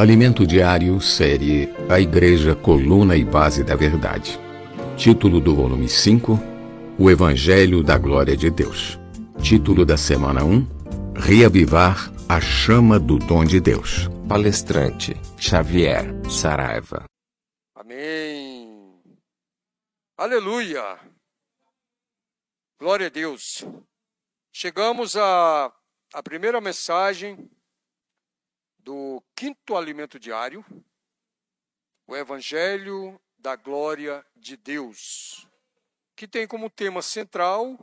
Alimento Diário, série A Igreja Coluna e Base da Verdade. Título do volume 5: O Evangelho da Glória de Deus. Título da semana 1: Reavivar a chama do dom de Deus. Palestrante Xavier Saraiva. Amém. Aleluia. Glória a Deus. Chegamos à, à primeira mensagem do quinto alimento diário, o Evangelho da Glória de Deus, que tem como tema central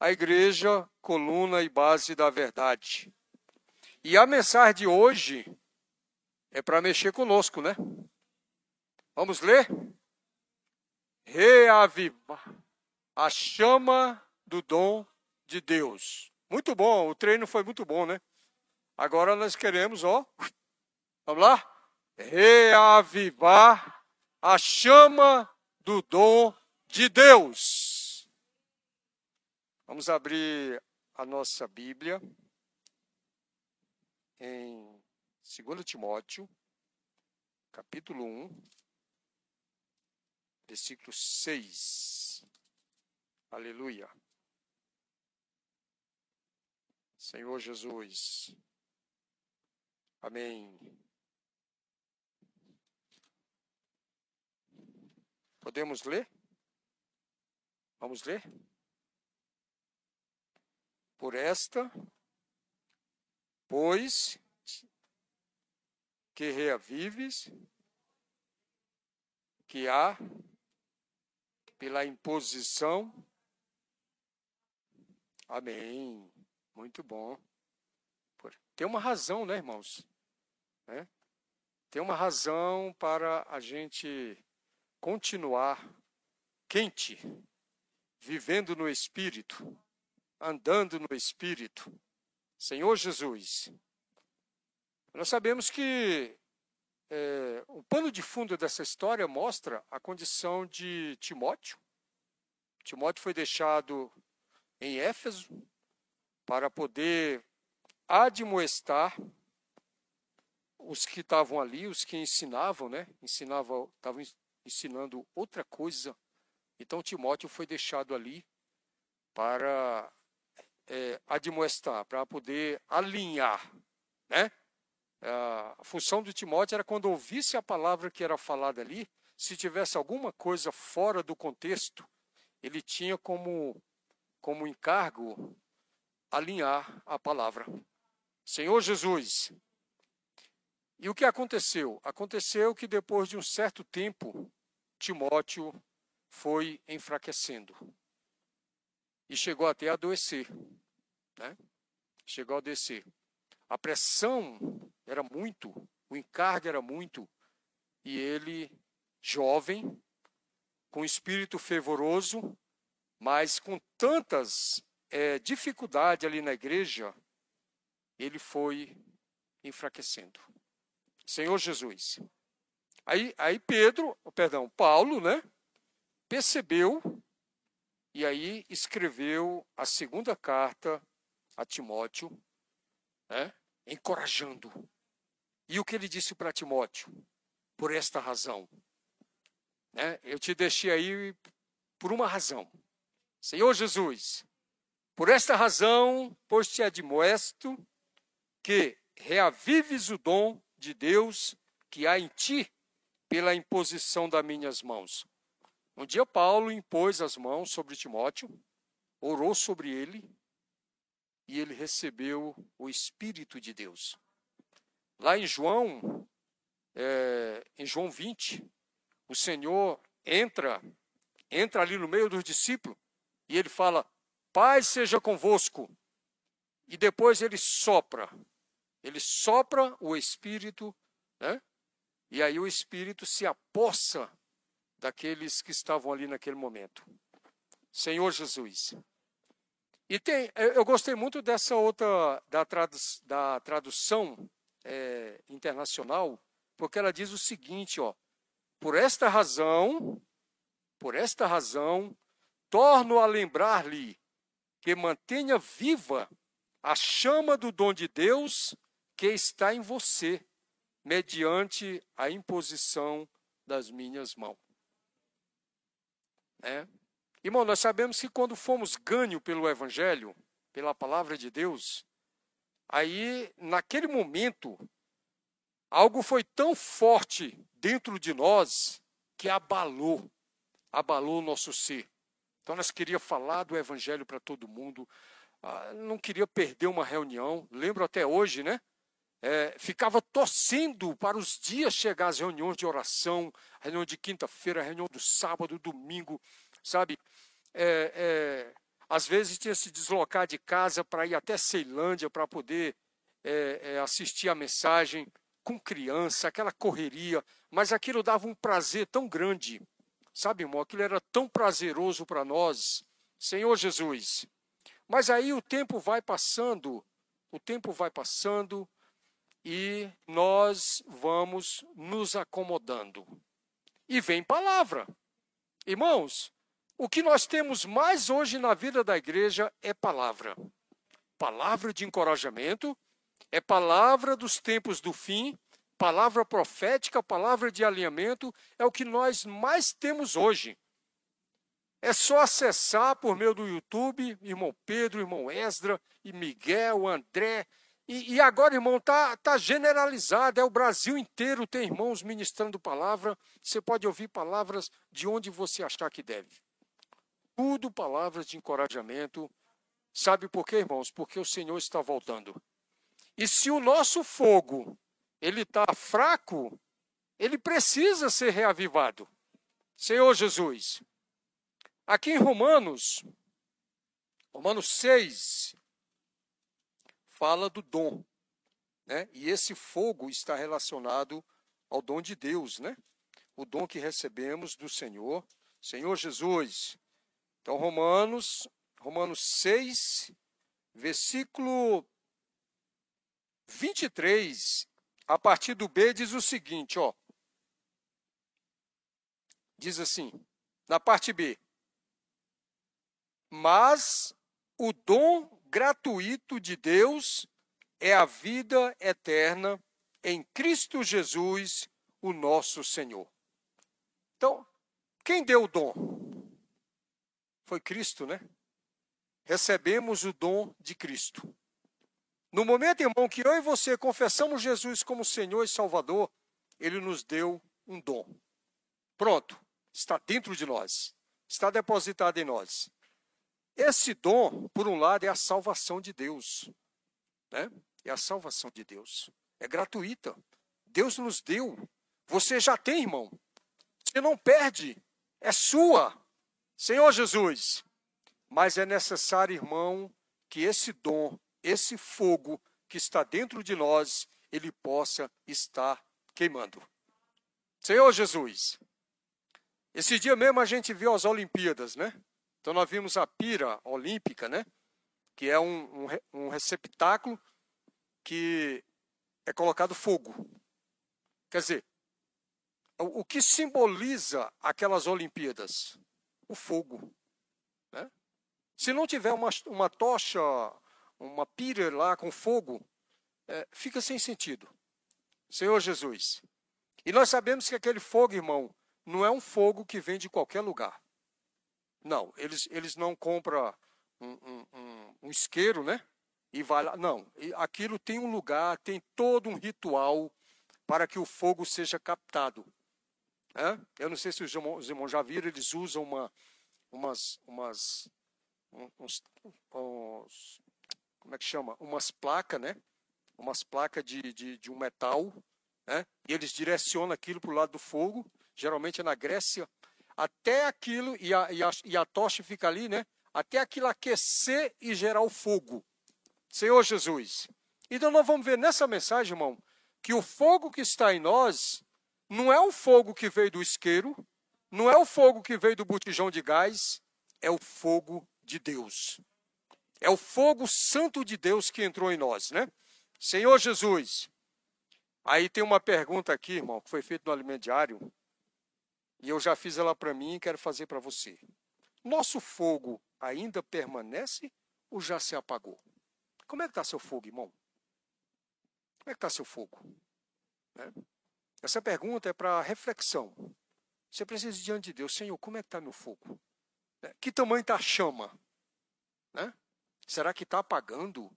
a Igreja, coluna e base da verdade. E a mensagem de hoje é para mexer conosco, né? Vamos ler? Reavivar a chama do dom de Deus. Muito bom, o treino foi muito bom, né? Agora nós queremos, ó, vamos lá? Reavivar a chama do dom de Deus. Vamos abrir a nossa Bíblia em 2 Timóteo, capítulo 1, versículo 6. Aleluia. Senhor Jesus. Amém. Podemos ler? Vamos ler? Por esta, pois que reavives, que há pela imposição. Amém. Muito bom. Tem uma razão, né, irmãos? Né? Tem uma razão para a gente continuar quente, vivendo no Espírito, andando no Espírito. Senhor Jesus, nós sabemos que é, o pano de fundo dessa história mostra a condição de Timóteo. Timóteo foi deixado em Éfeso para poder admoestar os que estavam ali, os que ensinavam, né? Ensinavam, estavam ensinando outra coisa. Então Timóteo foi deixado ali para é, admoestar, para poder alinhar, né? A função de Timóteo era quando ouvisse a palavra que era falada ali, se tivesse alguma coisa fora do contexto, ele tinha como como encargo alinhar a palavra. Senhor Jesus. E o que aconteceu? Aconteceu que depois de um certo tempo, Timóteo foi enfraquecendo. E chegou até a adoecer. Né? Chegou a adoecer. A pressão era muito, o encargo era muito, e ele, jovem, com espírito fervoroso, mas com tantas é, dificuldades ali na igreja, ele foi enfraquecendo. Senhor Jesus. Aí, aí Pedro, perdão, Paulo, né, percebeu e aí escreveu a segunda carta a Timóteo, né, encorajando. E o que ele disse para Timóteo? Por esta razão. Né, eu te deixei aí por uma razão. Senhor Jesus, por esta razão, pois te admoesto que reavives o dom de Deus que há em ti pela imposição das minhas mãos. Um dia Paulo impôs as mãos sobre Timóteo, orou sobre ele e ele recebeu o Espírito de Deus. Lá em João, é, em João 20, o Senhor entra, entra ali no meio dos discípulos e ele fala: Paz seja convosco. E depois ele sopra ele sopra o espírito, né? E aí o espírito se apossa daqueles que estavam ali naquele momento. Senhor Jesus. E tem, eu gostei muito dessa outra da, tradu, da tradução é, internacional, porque ela diz o seguinte, ó: por esta razão, por esta razão, torno a lembrar-lhe que mantenha viva a chama do dom de Deus que está em você, mediante a imposição das minhas mãos. É. Irmão, nós sabemos que quando fomos ganho pelo Evangelho, pela palavra de Deus, aí, naquele momento, algo foi tão forte dentro de nós que abalou, abalou o nosso ser. Então, nós queríamos falar do Evangelho para todo mundo, ah, não queria perder uma reunião, lembro até hoje, né? É, ficava torcendo para os dias chegar as reuniões de oração, reunião de quinta-feira, reunião do sábado, domingo, sabe? É, é, às vezes tinha que se deslocar de casa para ir até Ceilândia para poder é, é, assistir a mensagem com criança, aquela correria, mas aquilo dava um prazer tão grande, sabe, irmão? Aquilo era tão prazeroso para nós, Senhor Jesus. Mas aí o tempo vai passando, o tempo vai passando, e nós vamos nos acomodando. E vem palavra. Irmãos, o que nós temos mais hoje na vida da igreja é palavra. Palavra de encorajamento, é palavra dos tempos do fim, palavra profética, palavra de alinhamento, é o que nós mais temos hoje. É só acessar por meio do YouTube, irmão Pedro, irmão Esdra, e Miguel, André, e, e agora, irmão, está tá generalizado, é o Brasil inteiro tem irmãos ministrando palavra. Você pode ouvir palavras de onde você achar que deve. Tudo palavras de encorajamento. Sabe por quê, irmãos? Porque o Senhor está voltando. E se o nosso fogo ele está fraco, ele precisa ser reavivado. Senhor Jesus. Aqui em Romanos, Romanos 6, fala do dom. Né? E esse fogo está relacionado ao dom de Deus, né? O dom que recebemos do Senhor, Senhor Jesus. Então, Romanos, Romanos 6, versículo 23, a partir do B, diz o seguinte, ó. Diz assim, na parte B. Mas o dom gratuito de Deus é a vida eterna em Cristo Jesus, o nosso Senhor. Então, quem deu o dom? Foi Cristo, né? Recebemos o dom de Cristo. No momento, irmão, que eu e você confessamos Jesus como Senhor e Salvador, ele nos deu um dom. Pronto, está dentro de nós, está depositado em nós. Esse dom, por um lado, é a salvação de Deus. Né? É a salvação de Deus. É gratuita. Deus nos deu. Você já tem, irmão. Você não perde. É sua. Senhor Jesus. Mas é necessário, irmão, que esse dom, esse fogo que está dentro de nós, ele possa estar queimando. Senhor Jesus. Esse dia mesmo a gente viu as Olimpíadas, né? Então nós vimos a pira olímpica, né? Que é um, um, um receptáculo que é colocado fogo. Quer dizer, o, o que simboliza aquelas Olimpíadas? O fogo. Né? Se não tiver uma, uma tocha, uma pira lá com fogo, é, fica sem sentido. Senhor Jesus. E nós sabemos que aquele fogo, irmão, não é um fogo que vem de qualquer lugar. Não, eles, eles não compram um, um, um, isqueiro, né? E vai lá. Não, aquilo tem um lugar, tem todo um ritual para que o fogo seja captado. É? Eu não sei se os irmãos, os irmãos já viram, eles usam uma, umas, umas uns, uns, como é que chama? Umas placas, né? Umas placas de, de, de um metal, né? E eles direcionam aquilo para o lado do fogo. Geralmente é na Grécia, até aquilo, e a, e, a, e a tocha fica ali, né? Até aquilo aquecer e gerar o fogo. Senhor Jesus. Então nós vamos ver nessa mensagem, irmão, que o fogo que está em nós não é o fogo que veio do isqueiro, não é o fogo que veio do botijão de gás, é o fogo de Deus. É o fogo santo de Deus que entrou em nós, né? Senhor Jesus. Aí tem uma pergunta aqui, irmão, que foi feita no alimento diário. E eu já fiz ela para mim e quero fazer para você. Nosso fogo ainda permanece ou já se apagou? Como é que está seu fogo, irmão? Como é que está seu fogo? Né? Essa pergunta é para reflexão. Você precisa diante de Deus, Senhor, como é que está meu fogo? Né? Que tamanho está a chama? Né? Será que está apagando?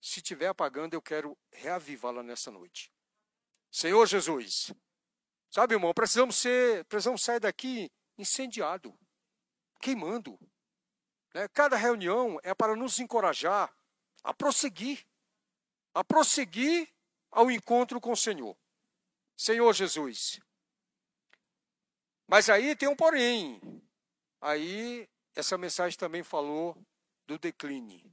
Se estiver apagando, eu quero reavivá-la nessa noite. Senhor Jesus, sabe, irmão, precisamos ser, precisamos sair daqui incendiado, queimando. Né? Cada reunião é para nos encorajar a prosseguir, a prosseguir ao encontro com o Senhor. Senhor Jesus. Mas aí tem um porém. Aí essa mensagem também falou do decline.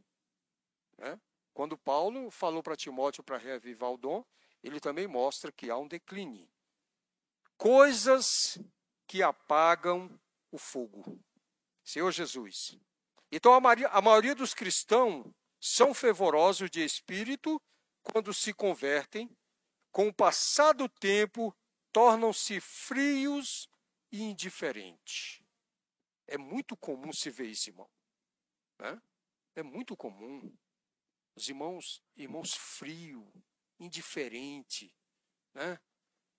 Né? Quando Paulo falou para Timóteo para reavivar o dom, ele também mostra que há um decline. Coisas que apagam o fogo. Senhor Jesus. Então, a maioria, a maioria dos cristãos são fervorosos de espírito quando se convertem, com o passar do tempo, tornam-se frios e indiferentes. É muito comum se ver isso, irmão. Né? É muito comum. Os irmãos, irmãos frio, indiferente, né?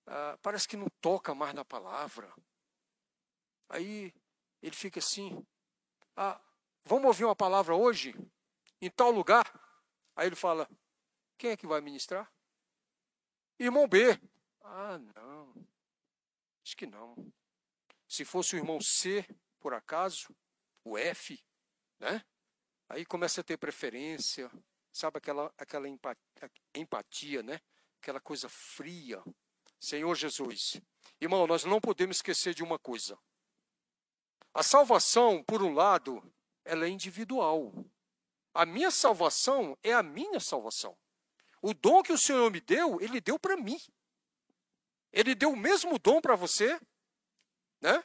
Ah, parece que não toca mais na palavra. Aí ele fica assim: ah, vamos ouvir uma palavra hoje em tal lugar? Aí ele fala: quem é que vai ministrar? Irmão B. Ah, não. Acho que não. Se fosse o irmão C, por acaso, o F, né? Aí começa a ter preferência, sabe aquela, aquela empatia, né? Aquela coisa fria. Senhor Jesus. Irmão, nós não podemos esquecer de uma coisa. A salvação, por um lado, ela é individual. A minha salvação é a minha salvação. O dom que o Senhor me deu, ele deu para mim. Ele deu o mesmo dom para você, né?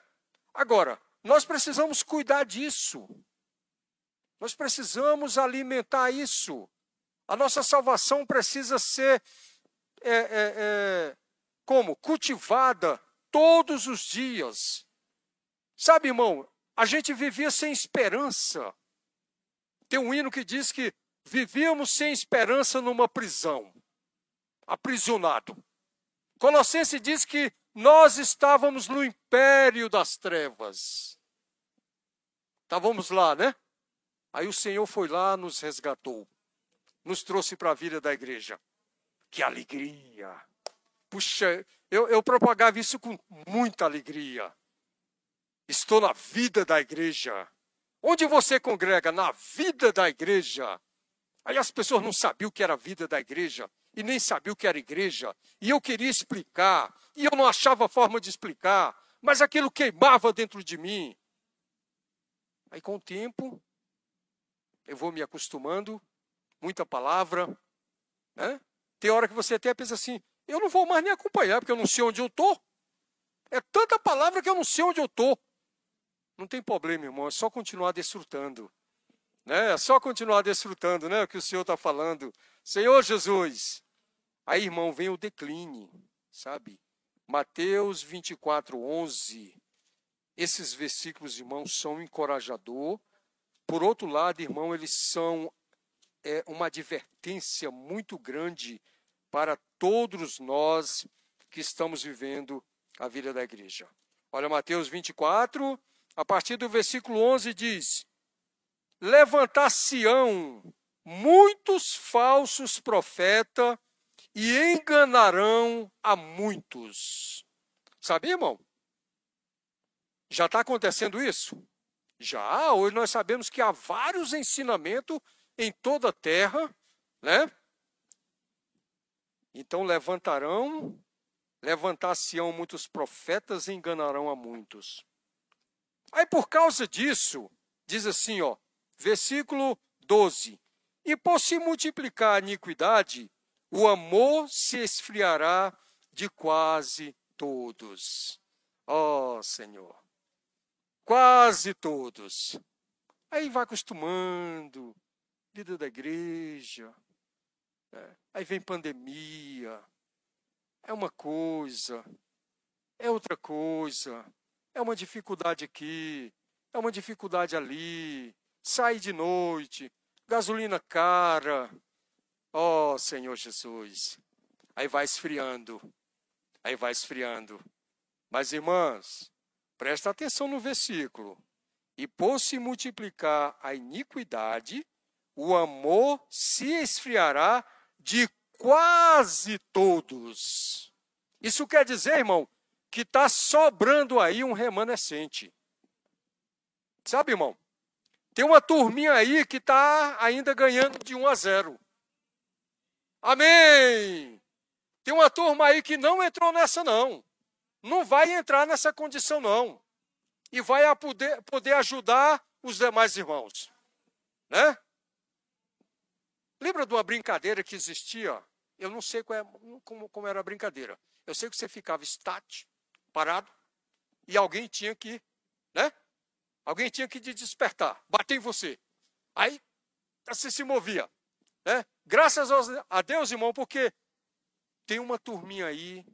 Agora, nós precisamos cuidar disso. Nós precisamos alimentar isso. A nossa salvação precisa ser é, é, é, como cultivada todos os dias. Sabe, irmão, a gente vivia sem esperança. Tem um hino que diz que vivíamos sem esperança numa prisão, aprisionado. Colossenses diz que nós estávamos no império das trevas. Estávamos lá, né? Aí o Senhor foi lá, nos resgatou, nos trouxe para a vida da igreja. Que alegria! Puxa, eu, eu propagava isso com muita alegria. Estou na vida da igreja. Onde você congrega? Na vida da igreja. Aí as pessoas não sabiam o que era a vida da igreja e nem sabiam o que era igreja. E eu queria explicar, e eu não achava forma de explicar, mas aquilo queimava dentro de mim. Aí com o tempo, eu vou me acostumando, muita palavra, né? Tem hora que você até pensa assim, eu não vou mais nem acompanhar, porque eu não sei onde eu estou. É tanta palavra que eu não sei onde eu estou. Não tem problema, irmão, é só continuar desfrutando. Né? É só continuar desfrutando né, o que o Senhor está falando. Senhor Jesus. Aí, irmão, vem o decline, sabe? Mateus 24, 11. Esses versículos, irmãos, são encorajador. Por outro lado, irmão, eles são é, uma advertência muito grande para todos nós que estamos vivendo a vida da igreja. Olha Mateus 24, a partir do versículo 11 diz: Levantar-se-ão muitos falsos profetas e enganarão a muitos. Sabia, irmão? Já está acontecendo isso? Já, hoje nós sabemos que há vários ensinamentos em toda a terra, né? Então levantarão, levantar-se-ão muitos profetas e enganarão a muitos. Aí por causa disso, diz assim, ó, versículo 12: E por se multiplicar a iniquidade, o amor se esfriará de quase todos. Ó oh, Senhor, quase todos. Aí vai acostumando, vida da igreja, é, aí vem pandemia, é uma coisa, é outra coisa, é uma dificuldade aqui, é uma dificuldade ali, sai de noite, gasolina cara. Ó oh, Senhor Jesus. Aí vai esfriando. Aí vai esfriando. Mas, irmãs, presta atenção no versículo. E por se multiplicar a iniquidade, o amor se esfriará de quase todos. Isso quer dizer, irmão, que está sobrando aí um remanescente. Sabe, irmão? Tem uma turminha aí que está ainda ganhando de 1 a 0. Amém! Tem uma turma aí que não entrou nessa, não. Não vai entrar nessa condição, não. E vai poder, poder ajudar os demais irmãos. Né? Lembra de uma brincadeira que existia? Eu não sei é, como, como era a brincadeira. Eu sei que você ficava estático, parado, e alguém tinha que, né? Alguém tinha que te despertar, bater em você. Aí você se movia. Né? Graças a Deus, irmão, porque tem uma turminha aí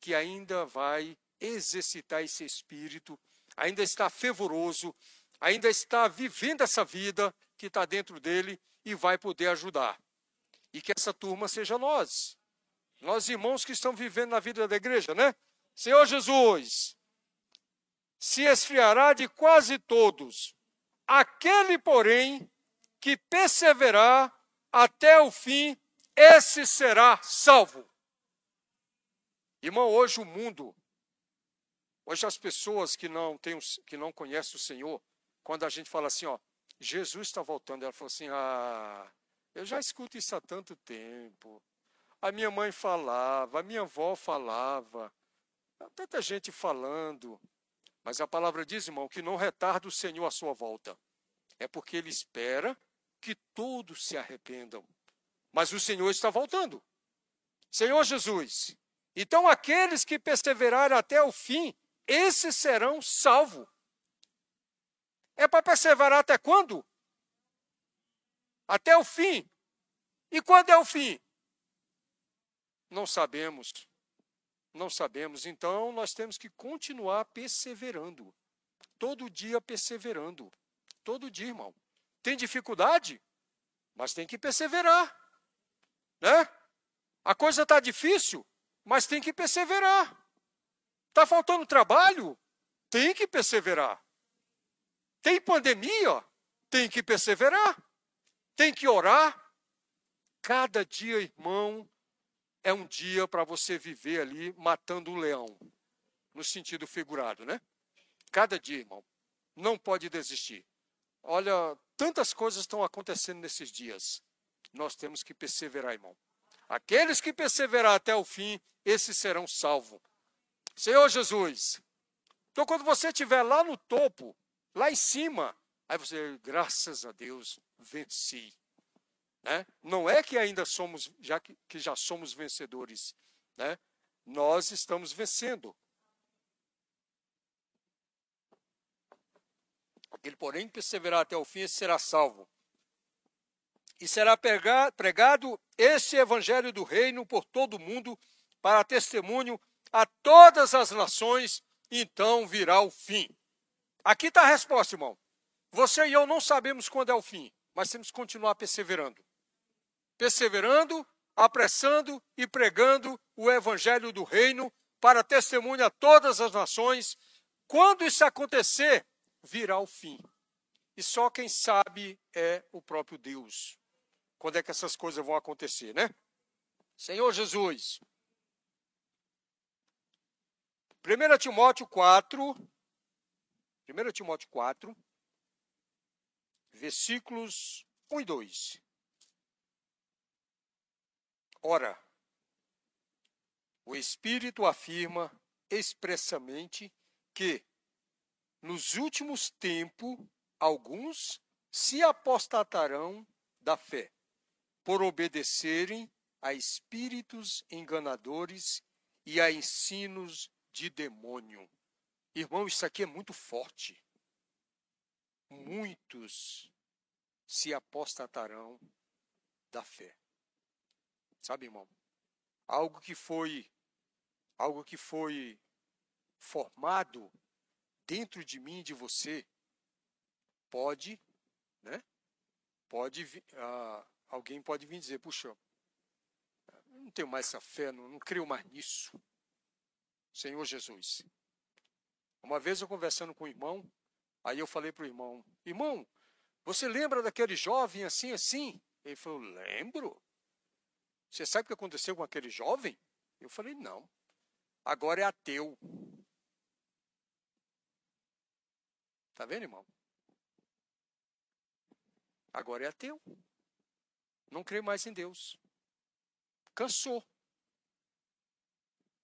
que ainda vai exercitar esse espírito, ainda está fervoroso, ainda está vivendo essa vida que está dentro dele e vai poder ajudar. E que essa turma seja nós. Nós, irmãos que estão vivendo na vida da igreja, né? Senhor Jesus, se esfriará de quase todos. Aquele, porém, que perseverar até o fim, esse será salvo. Irmão, hoje o mundo, hoje as pessoas que não, têm, que não conhecem o Senhor, quando a gente fala assim, ó, Jesus está voltando, ela falou assim, ah, eu já escuto isso há tanto tempo. A minha mãe falava, a minha avó falava, tanta gente falando. Mas a palavra diz, irmão, que não retarda o Senhor a sua volta. É porque ele espera que todos se arrependam. Mas o Senhor está voltando. Senhor Jesus, então, aqueles que perseverarem até o fim, esses serão salvos. É para perseverar até quando? Até o fim. E quando é o fim? Não sabemos. Não sabemos. Então, nós temos que continuar perseverando. Todo dia perseverando. Todo dia, irmão. Tem dificuldade? Mas tem que perseverar. Né? A coisa está difícil? mas tem que perseverar. Está faltando trabalho? Tem que perseverar. Tem pandemia? Tem que perseverar. Tem que orar. Cada dia, irmão, é um dia para você viver ali matando um leão, no sentido figurado, né? Cada dia, irmão. Não pode desistir. Olha, tantas coisas estão acontecendo nesses dias. Nós temos que perseverar, irmão. Aqueles que perseverar até o fim, esses serão salvos. Senhor Jesus. Então, quando você estiver lá no topo, lá em cima, aí você, graças a Deus, venci. Né? Não é que ainda somos, já que, que já somos vencedores, né? Nós estamos vencendo. Aquele, porém, perseverar até o fim, será salvo e será pregado este evangelho do reino por todo o mundo para testemunho a todas as nações, então virá o fim. Aqui está a resposta, irmão. Você e eu não sabemos quando é o fim, mas temos que continuar perseverando. Perseverando, apressando e pregando o evangelho do reino para testemunho a todas as nações. Quando isso acontecer, virá o fim. E só quem sabe é o próprio Deus quando é que essas coisas vão acontecer, né? Senhor Jesus. 1 Timóteo 4, 1 Timóteo 4, versículos 1 e 2. Ora, o Espírito afirma expressamente que, nos últimos tempos, alguns se apostatarão da fé, por obedecerem a espíritos enganadores e a ensinos de demônio. Irmão, isso aqui é muito forte. Muitos se apostatarão da fé. Sabe, irmão? Algo que foi algo que foi formado dentro de mim e de você pode, né? Pode uh, alguém pode vir dizer, puxa, não tenho mais essa fé, não, não creio mais nisso. Senhor Jesus. Uma vez eu conversando com o irmão, aí eu falei para o irmão: Irmão, você lembra daquele jovem assim, assim? Ele falou: Lembro. Você sabe o que aconteceu com aquele jovem? Eu falei: Não. Agora é ateu. Tá vendo, irmão? Agora é ateu. Não crê mais em Deus. Cansou.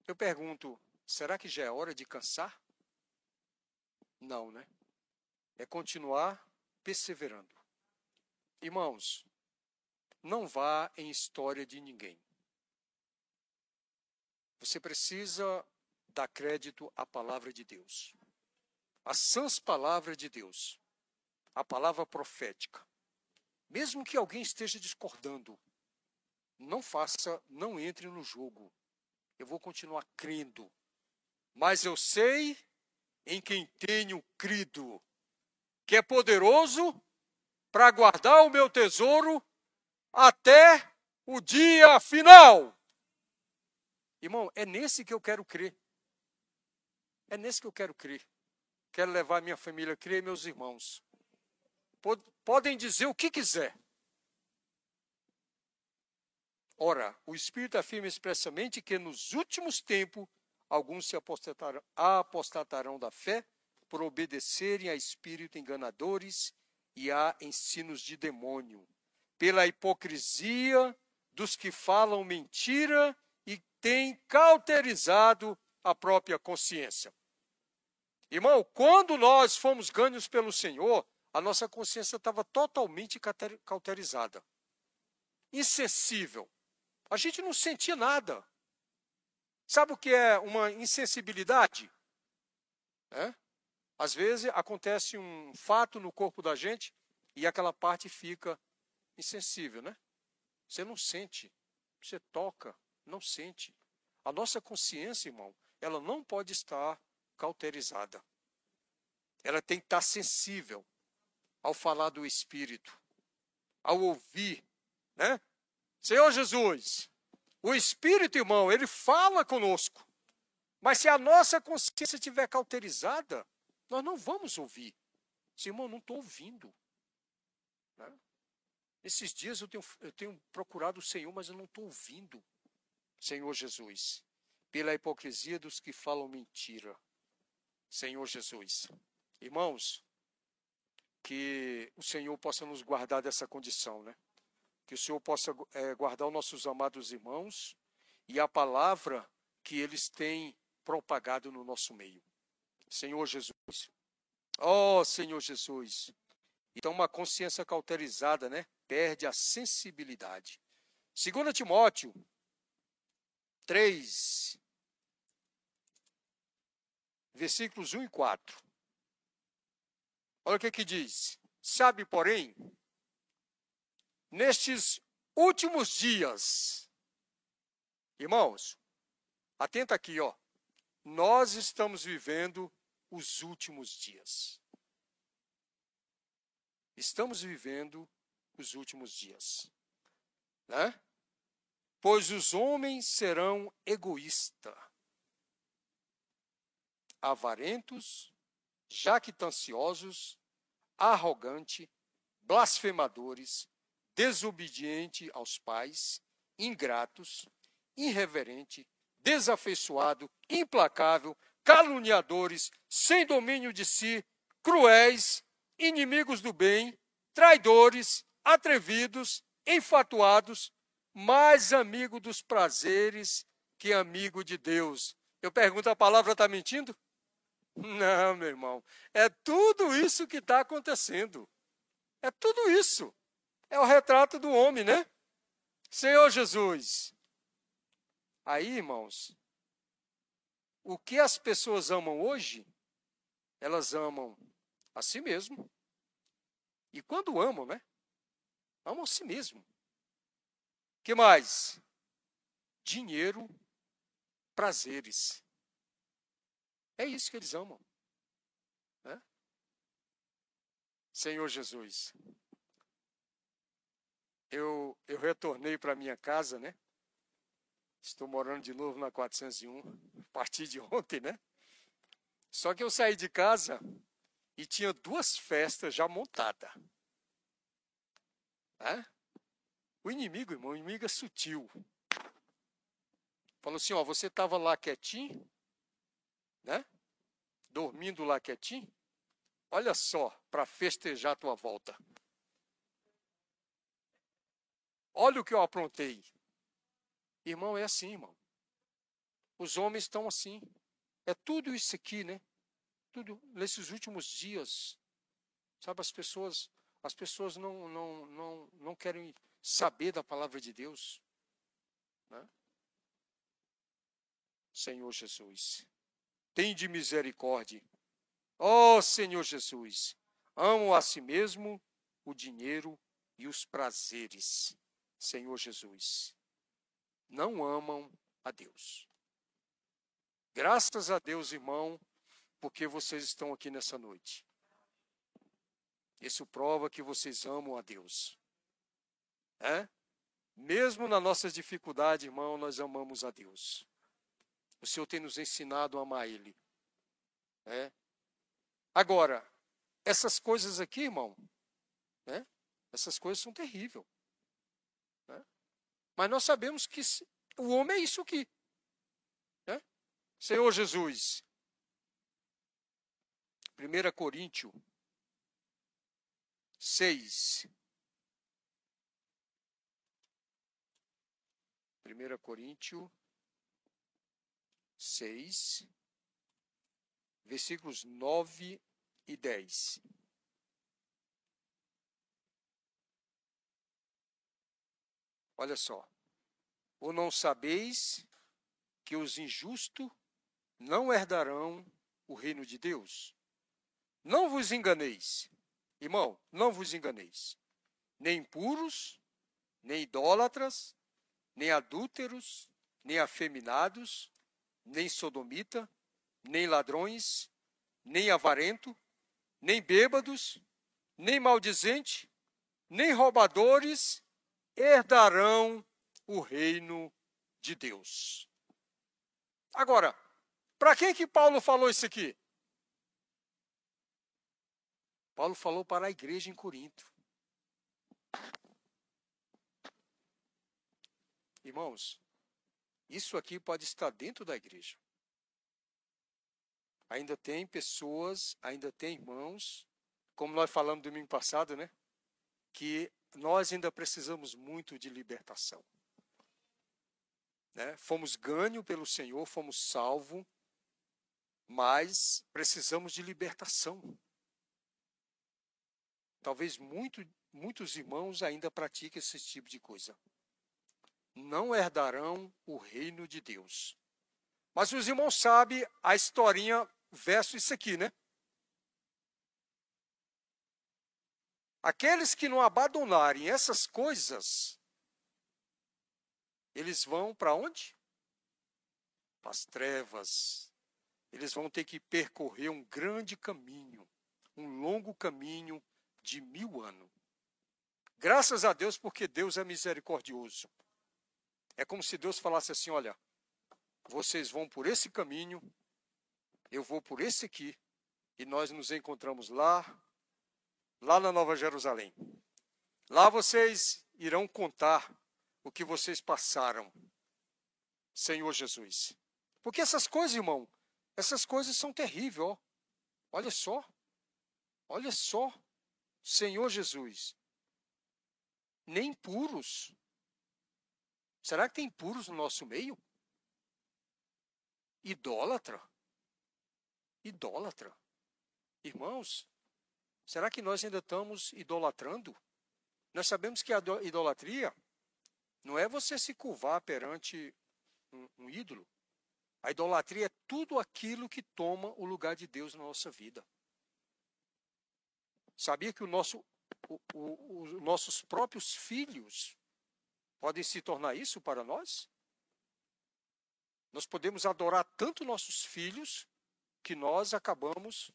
Eu pergunto: será que já é hora de cansar? Não, né? É continuar perseverando. Irmãos, não vá em história de ninguém. Você precisa dar crédito à palavra de Deus. As sãs palavras de Deus. A palavra profética. Mesmo que alguém esteja discordando, não faça, não entre no jogo. Eu vou continuar crendo. Mas eu sei em quem tenho crido, que é poderoso para guardar o meu tesouro até o dia final. Irmão, é nesse que eu quero crer. É nesse que eu quero crer. Quero levar minha família a crer, meus irmãos. Podem dizer o que quiser. Ora, o Espírito afirma expressamente que nos últimos tempos alguns se apostatarão, apostatarão da fé por obedecerem a espíritos enganadores e a ensinos de demônio, pela hipocrisia dos que falam mentira e têm cauterizado a própria consciência. Irmão, quando nós fomos ganhos pelo Senhor, a nossa consciência estava totalmente cauterizada, insensível. A gente não sentia nada. Sabe o que é uma insensibilidade? É? Às vezes acontece um fato no corpo da gente e aquela parte fica insensível, né? Você não sente, você toca, não sente. A nossa consciência, irmão, ela não pode estar cauterizada. Ela tem que estar sensível ao falar do Espírito, ao ouvir, né? Senhor Jesus, o Espírito, irmão, ele fala conosco. Mas se a nossa consciência estiver cauterizada, nós não vamos ouvir. Se, irmão, não estou ouvindo. Né? Esses dias eu tenho, eu tenho procurado o Senhor, mas eu não estou ouvindo. Senhor Jesus, pela hipocrisia dos que falam mentira. Senhor Jesus. Irmãos, que o Senhor possa nos guardar dessa condição, né? Que o Senhor possa é, guardar os nossos amados irmãos e a palavra que eles têm propagado no nosso meio. Senhor Jesus. Oh, Senhor Jesus. Então, uma consciência cauterizada, né? Perde a sensibilidade. 2 Timóteo 3, versículos 1 e 4. Olha o que, que diz. Sabe, porém, nestes últimos dias, irmãos, atenta aqui, ó. Nós estamos vivendo os últimos dias. Estamos vivendo os últimos dias. Né? Pois os homens serão egoístas, avarentos, jactanciosos, arrogantes, blasfemadores, desobediente aos pais, ingratos, irreverente, desafeiçoado, implacável, caluniadores, sem domínio de si, cruéis, inimigos do bem, traidores, atrevidos, enfatuados, mais amigo dos prazeres que amigo de Deus. Eu pergunto, a palavra está mentindo? Não, meu irmão. É tudo isso que está acontecendo. É tudo isso é o retrato do homem, né? Senhor Jesus. Aí, irmãos, o que as pessoas amam hoje, elas amam a si mesmo. E quando amam, né? Amam a si mesmo. que mais? Dinheiro, prazeres. É isso que eles amam. Né? Senhor Jesus eu, eu retornei para minha casa, né? Estou morando de novo na 401, a partir de ontem, né? Só que eu saí de casa e tinha duas festas já montadas. É? O inimigo, irmão, o inimigo é sutil. Falou assim, ó, você estava lá quietinho, né? Dormindo lá quietinho. Olha só, para festejar a tua volta. Olha o que eu aprontei. Irmão, é assim, irmão. Os homens estão assim. É tudo isso aqui, né? Tudo nesses últimos dias. Sabe, as pessoas, as pessoas não, não, não, não querem saber da palavra de Deus. Né? Senhor Jesus, tem de misericórdia. Ó oh, Senhor Jesus, amo a si mesmo, o dinheiro e os prazeres. Senhor Jesus, não amam a Deus. Graças a Deus, irmão, porque vocês estão aqui nessa noite. Isso prova que vocês amam a Deus. É? Mesmo nas nossas dificuldades, irmão, nós amamos a Deus. O Senhor tem nos ensinado a amar Ele. É? Agora, essas coisas aqui, irmão, né? essas coisas são terríveis. Mas nós sabemos que o homem é isso aqui. Né? Senhor Jesus. 1 Coríntios 6. 1 Coríntios 6, versículos 9 e 10. Olha só. Ou não sabeis que os injustos não herdarão o reino de Deus? Não vos enganeis, irmão, não vos enganeis. Nem impuros, nem idólatras, nem adúlteros, nem afeminados, nem sodomita, nem ladrões, nem avarento, nem bêbados, nem maldizente, nem roubadores herdarão o reino de Deus. Agora, para quem que Paulo falou isso aqui? Paulo falou para a igreja em Corinto. Irmãos, isso aqui pode estar dentro da igreja. Ainda tem pessoas, ainda tem irmãos, como nós falamos domingo passado, né? Que nós ainda precisamos muito de libertação. Né? Fomos ganho pelo Senhor, fomos salvos, mas precisamos de libertação. Talvez muito, muitos irmãos ainda pratiquem esse tipo de coisa não herdarão o reino de Deus. Mas os irmãos sabem a historinha verso isso aqui, né? Aqueles que não abandonarem essas coisas, eles vão para onde? Para as trevas. Eles vão ter que percorrer um grande caminho, um longo caminho de mil anos. Graças a Deus, porque Deus é misericordioso. É como se Deus falasse assim: olha, vocês vão por esse caminho, eu vou por esse aqui, e nós nos encontramos lá, lá na Nova Jerusalém. Lá vocês irão contar o que vocês passaram, Senhor Jesus. Porque essas coisas, irmão, essas coisas são terríveis, ó. Olha só, olha só, Senhor Jesus. Nem puros, Será que tem puros no nosso meio? Idólatra? Idólatra? Irmãos, será que nós ainda estamos idolatrando? Nós sabemos que a idolatria não é você se curvar perante um, um ídolo. A idolatria é tudo aquilo que toma o lugar de Deus na nossa vida. Sabia que o nosso, o, o, os nossos próprios filhos podem se tornar isso para nós? Nós podemos adorar tanto nossos filhos que nós acabamos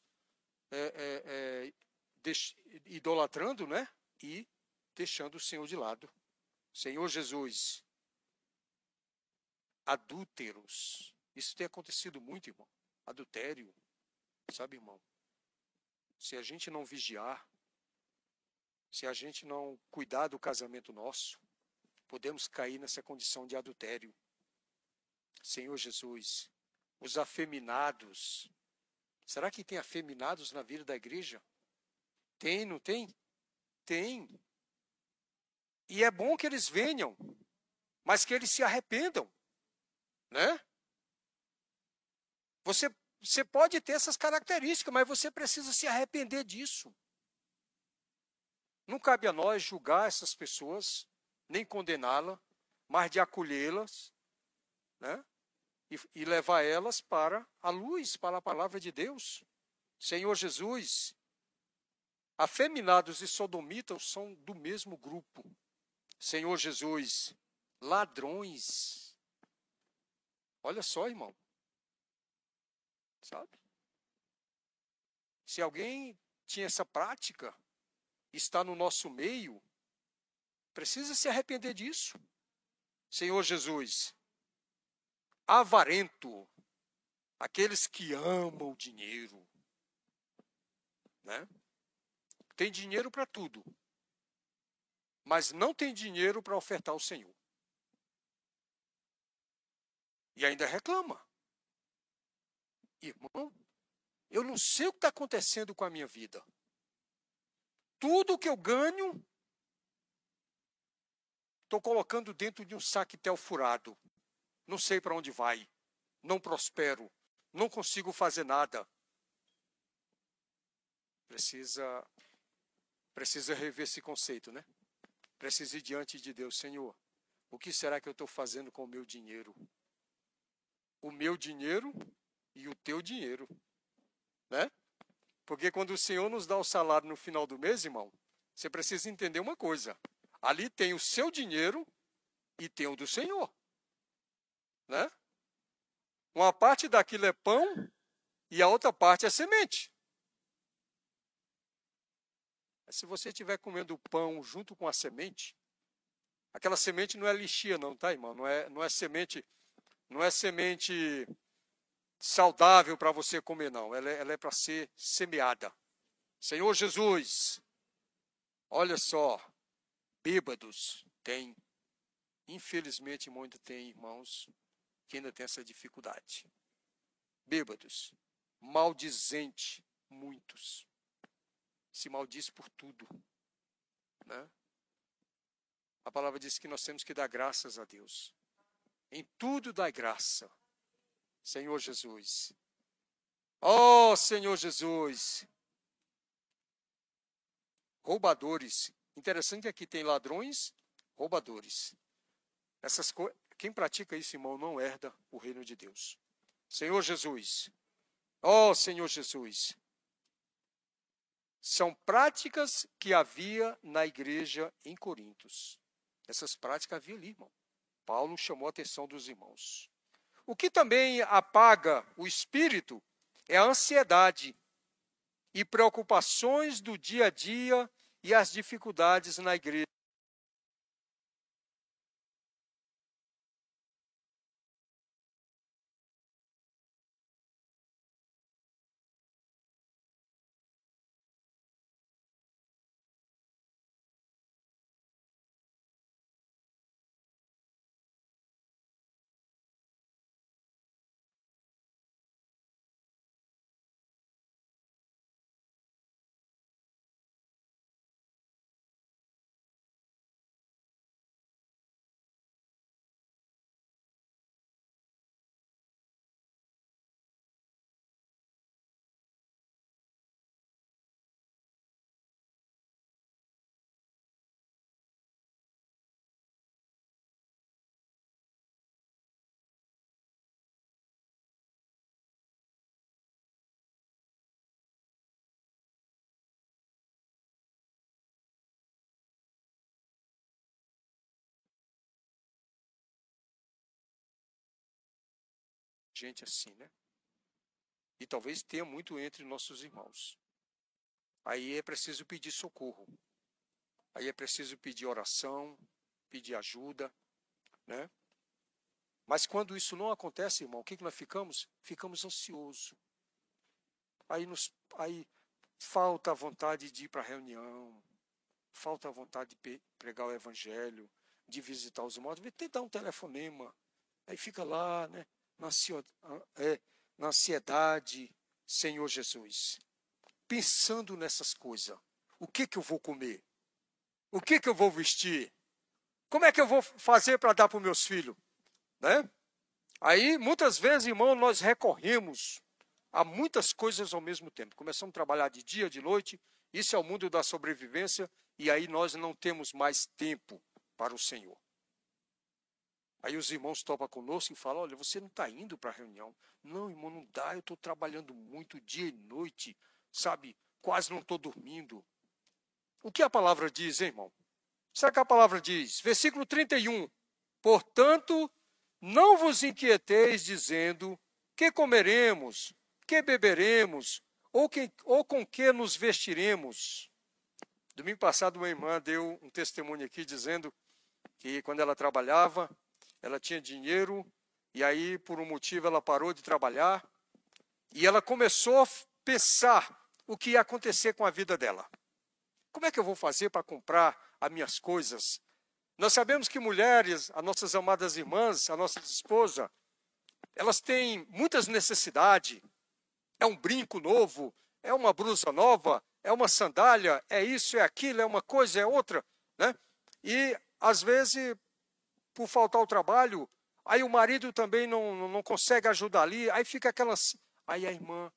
é, é, é, idolatrando, né? E deixando o Senhor de lado. Senhor Jesus. adúlteros. Isso tem acontecido muito, irmão. Adultério. Sabe, irmão? Se a gente não vigiar, se a gente não cuidar do casamento nosso, podemos cair nessa condição de adultério. Senhor Jesus, os afeminados. Será que tem afeminados na vida da igreja? Tem, não tem? Tem. E é bom que eles venham, mas que eles se arrependam, né? Você, você pode ter essas características, mas você precisa se arrepender disso. Não cabe a nós julgar essas pessoas, nem condená-las, mas de acolhê-las, né? E, e levar elas para a luz, para a palavra de Deus. Senhor Jesus, afeminados e sodomitas são do mesmo grupo. Senhor Jesus, ladrões. Olha só, irmão. Sabe? Se alguém tinha essa prática, está no nosso meio, precisa se arrepender disso. Senhor Jesus, avarento, aqueles que amam o dinheiro, né? Tem dinheiro para tudo, mas não tem dinheiro para ofertar ao Senhor. E ainda reclama. Irmão, eu não sei o que está acontecendo com a minha vida. Tudo que eu ganho, estou colocando dentro de um saquetel furado. Não sei para onde vai. Não prospero. Não consigo fazer nada. Precisa precisa rever esse conceito, né? Precisa ir diante de Deus, Senhor. O que será que eu estou fazendo com o meu dinheiro? O meu dinheiro e o teu dinheiro, né? Porque quando o Senhor nos dá o salário no final do mês, irmão, você precisa entender uma coisa. Ali tem o seu dinheiro e tem o do Senhor. Né? Uma parte daquilo é pão e a outra parte é semente. Se você estiver comendo pão junto com a semente, aquela semente não é lixia não, tá, irmão? Não é, não é semente, não é semente saudável para você comer, não. Ela é, é para ser semeada. Senhor Jesus, olha só, bêbados tem. Infelizmente, muito tem, irmãos, que ainda tem essa dificuldade. Bêbados, maldizente, muitos. Se maldiz por tudo. Né? A palavra diz que nós temos que dar graças a Deus. Em tudo dá graça. Senhor Jesus. Oh, Senhor Jesus. Roubadores. Interessante que aqui tem ladrões, roubadores. Essas co... Quem pratica isso, irmão, não herda o reino de Deus. Senhor Jesus. Oh, Senhor Jesus. São práticas que havia na igreja em Corintos. Essas práticas havia ali, irmão. Paulo chamou a atenção dos irmãos. O que também apaga o espírito é a ansiedade e preocupações do dia a dia e as dificuldades na igreja. Gente assim, né? E talvez tenha muito entre nossos irmãos. Aí é preciso pedir socorro. Aí é preciso pedir oração, pedir ajuda, né? Mas quando isso não acontece, irmão, o que, que nós ficamos? Ficamos ansiosos. Aí, nos, aí falta a vontade de ir para a reunião, falta a vontade de pregar o evangelho, de visitar os irmãos, tem dar um telefonema. Aí fica lá, né, na, é, na ansiedade, Senhor Jesus, pensando nessas coisas. O que, que eu vou comer? O que, que eu vou vestir? Como é que eu vou fazer para dar para os meus filhos? Né? Aí, muitas vezes, irmão, nós recorremos a muitas coisas ao mesmo tempo. Começamos a trabalhar de dia, de noite, isso é o mundo da sobrevivência, e aí nós não temos mais tempo para o Senhor. Aí os irmãos topam conosco e falam: Olha, você não está indo para a reunião. Não, irmão, não dá, eu estou trabalhando muito dia e noite, sabe? Quase não estou dormindo. O que a palavra diz, hein, irmão? O que a palavra diz? Versículo 31. Portanto, não vos inquieteis dizendo que comeremos, que beberemos, ou, que, ou com que nos vestiremos. Domingo passado, uma irmã deu um testemunho aqui dizendo que quando ela trabalhava, ela tinha dinheiro e aí, por um motivo, ela parou de trabalhar e ela começou a pensar o que ia acontecer com a vida dela. Como é que eu vou fazer para comprar as minhas coisas? Nós sabemos que mulheres, as nossas amadas irmãs, a nossa esposa, elas têm muitas necessidades. É um brinco novo, é uma blusa nova, é uma sandália, é isso, é aquilo, é uma coisa, é outra, né? E às vezes, por faltar o trabalho, aí o marido também não, não consegue ajudar ali, aí fica aquelas. Aí a irmã,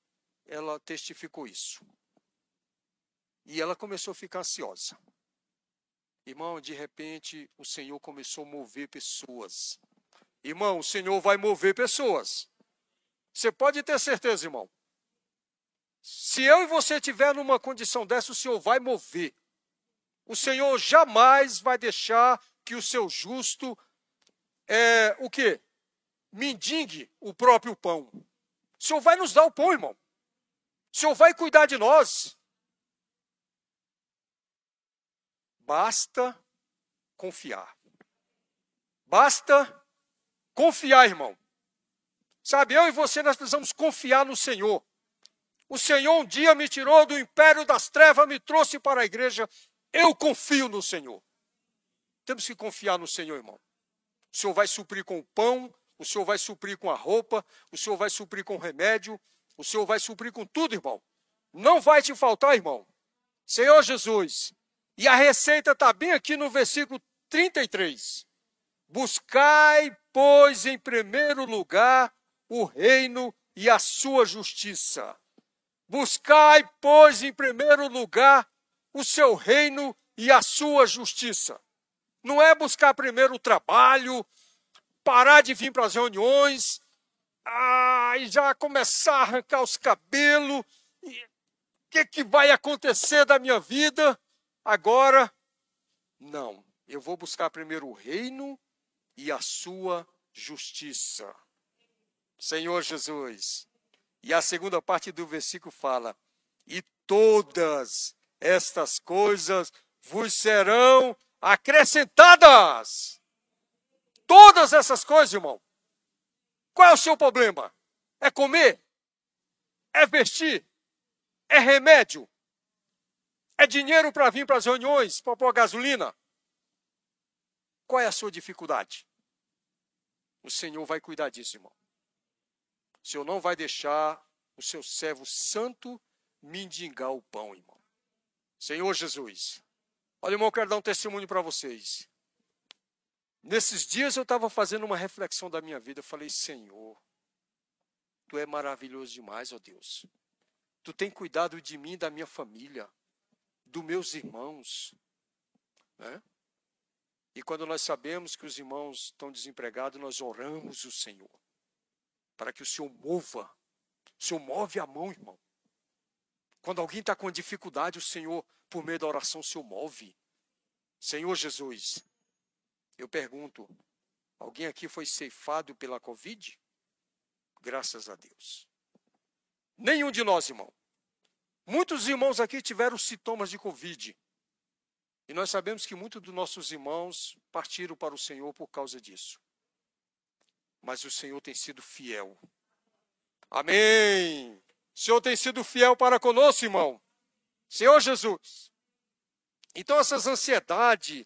ela testificou isso. E ela começou a ficar ansiosa. Irmão, de repente, o Senhor começou a mover pessoas. Irmão, o Senhor vai mover pessoas. Você pode ter certeza, irmão. Se eu e você estiver numa condição dessa, o Senhor vai mover. O Senhor jamais vai deixar que o seu justo é o quê? Mendigue o próprio pão. O Senhor vai nos dar o pão, irmão. O Senhor vai cuidar de nós. Basta confiar. Basta confiar, irmão. Sabe, eu e você nós precisamos confiar no Senhor. O Senhor um dia me tirou do império das trevas, me trouxe para a igreja. Eu confio no Senhor. Temos que confiar no Senhor, irmão. O Senhor vai suprir com o pão, o Senhor vai suprir com a roupa, o Senhor vai suprir com o remédio, o Senhor vai suprir com tudo, irmão. Não vai te faltar, irmão. Senhor Jesus. E a receita está bem aqui no versículo 33. Buscai, pois, em primeiro lugar o reino e a sua justiça. Buscai, pois, em primeiro lugar o seu reino e a sua justiça. Não é buscar primeiro o trabalho, parar de vir para as reuniões, ah, e já começar a arrancar os cabelos. O que, que vai acontecer da minha vida agora? Não, eu vou buscar primeiro o reino e a sua justiça. Senhor Jesus. E a segunda parte do versículo fala: E todas estas coisas vos serão acrescentadas. Todas essas coisas, irmão. Qual é o seu problema? É comer? É vestir? É remédio? É dinheiro para vir para as reuniões, para pôr gasolina? Qual é a sua dificuldade? O Senhor vai cuidar disso, irmão. O Senhor não vai deixar o seu servo santo mendigar o pão, irmão. Senhor Jesus. Olha, irmão, eu quero dar um testemunho para vocês. Nesses dias eu estava fazendo uma reflexão da minha vida. Eu falei, Senhor, Tu é maravilhoso demais, ó Deus. Tu tem cuidado de mim, da minha família, dos meus irmãos. Né? E quando nós sabemos que os irmãos estão desempregados, nós oramos o Senhor. Para que o Senhor mova. O Senhor move a mão, irmão. Quando alguém está com dificuldade, o Senhor, por meio da oração, Senhor move. Senhor Jesus, eu pergunto: alguém aqui foi ceifado pela Covid? Graças a Deus. Nenhum de nós, irmão. Muitos irmãos aqui tiveram sintomas de Covid. E nós sabemos que muitos dos nossos irmãos partiram para o Senhor por causa disso. mas o Senhor tem sido fiel. Amém. O Senhor tem sido fiel para conosco, irmão. Senhor Jesus. Então, essas ansiedades,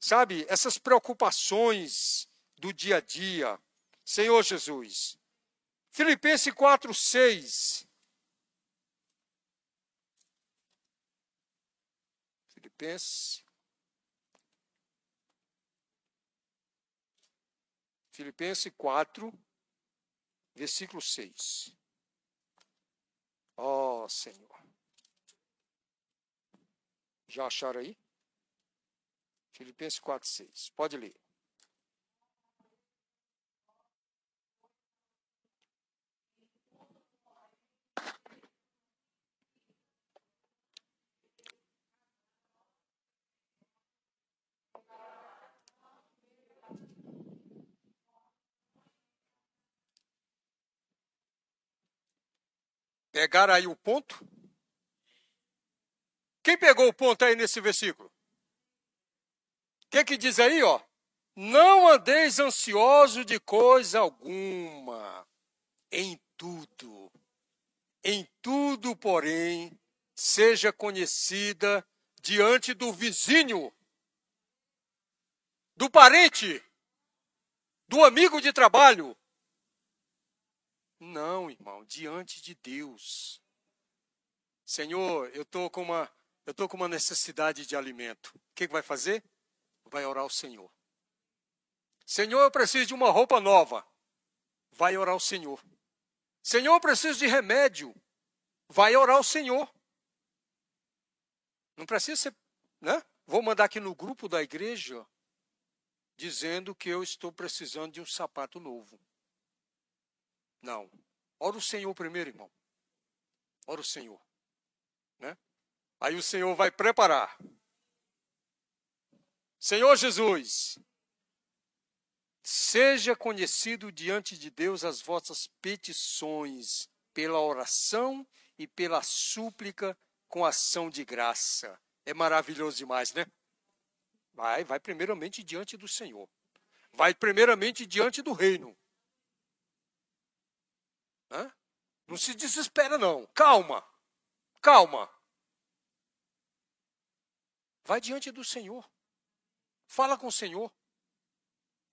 sabe, essas preocupações do dia a dia, Senhor Jesus. Filipenses 4, 6. Filipenses. Filipenses 4, versículo 6. Ó oh, Senhor. Já acharam aí? Filipenses 4, 6. Pode ler. Pegaram aí o ponto? Quem pegou o ponto aí nesse versículo? O que, que diz aí, ó? Não andeis ansioso de coisa alguma, em tudo. Em tudo, porém, seja conhecida diante do vizinho, do parente, do amigo de trabalho, não, irmão, diante de Deus. Senhor, eu estou com uma eu estou com uma necessidade de alimento. O que, que vai fazer? Vai orar ao Senhor. Senhor, eu preciso de uma roupa nova. Vai orar ao Senhor. Senhor, eu preciso de remédio. Vai orar ao Senhor. Não precisa ser, né? Vou mandar aqui no grupo da igreja dizendo que eu estou precisando de um sapato novo. Não. Ora o Senhor primeiro, irmão. Ora o Senhor. Né? Aí o Senhor vai preparar. Senhor Jesus, seja conhecido diante de Deus as vossas petições pela oração e pela súplica com ação de graça. É maravilhoso demais, né? Vai, vai primeiramente diante do Senhor. Vai primeiramente diante do reino. Hã? Não se desespera, não. Calma. Calma. Vai diante do Senhor. Fala com o Senhor.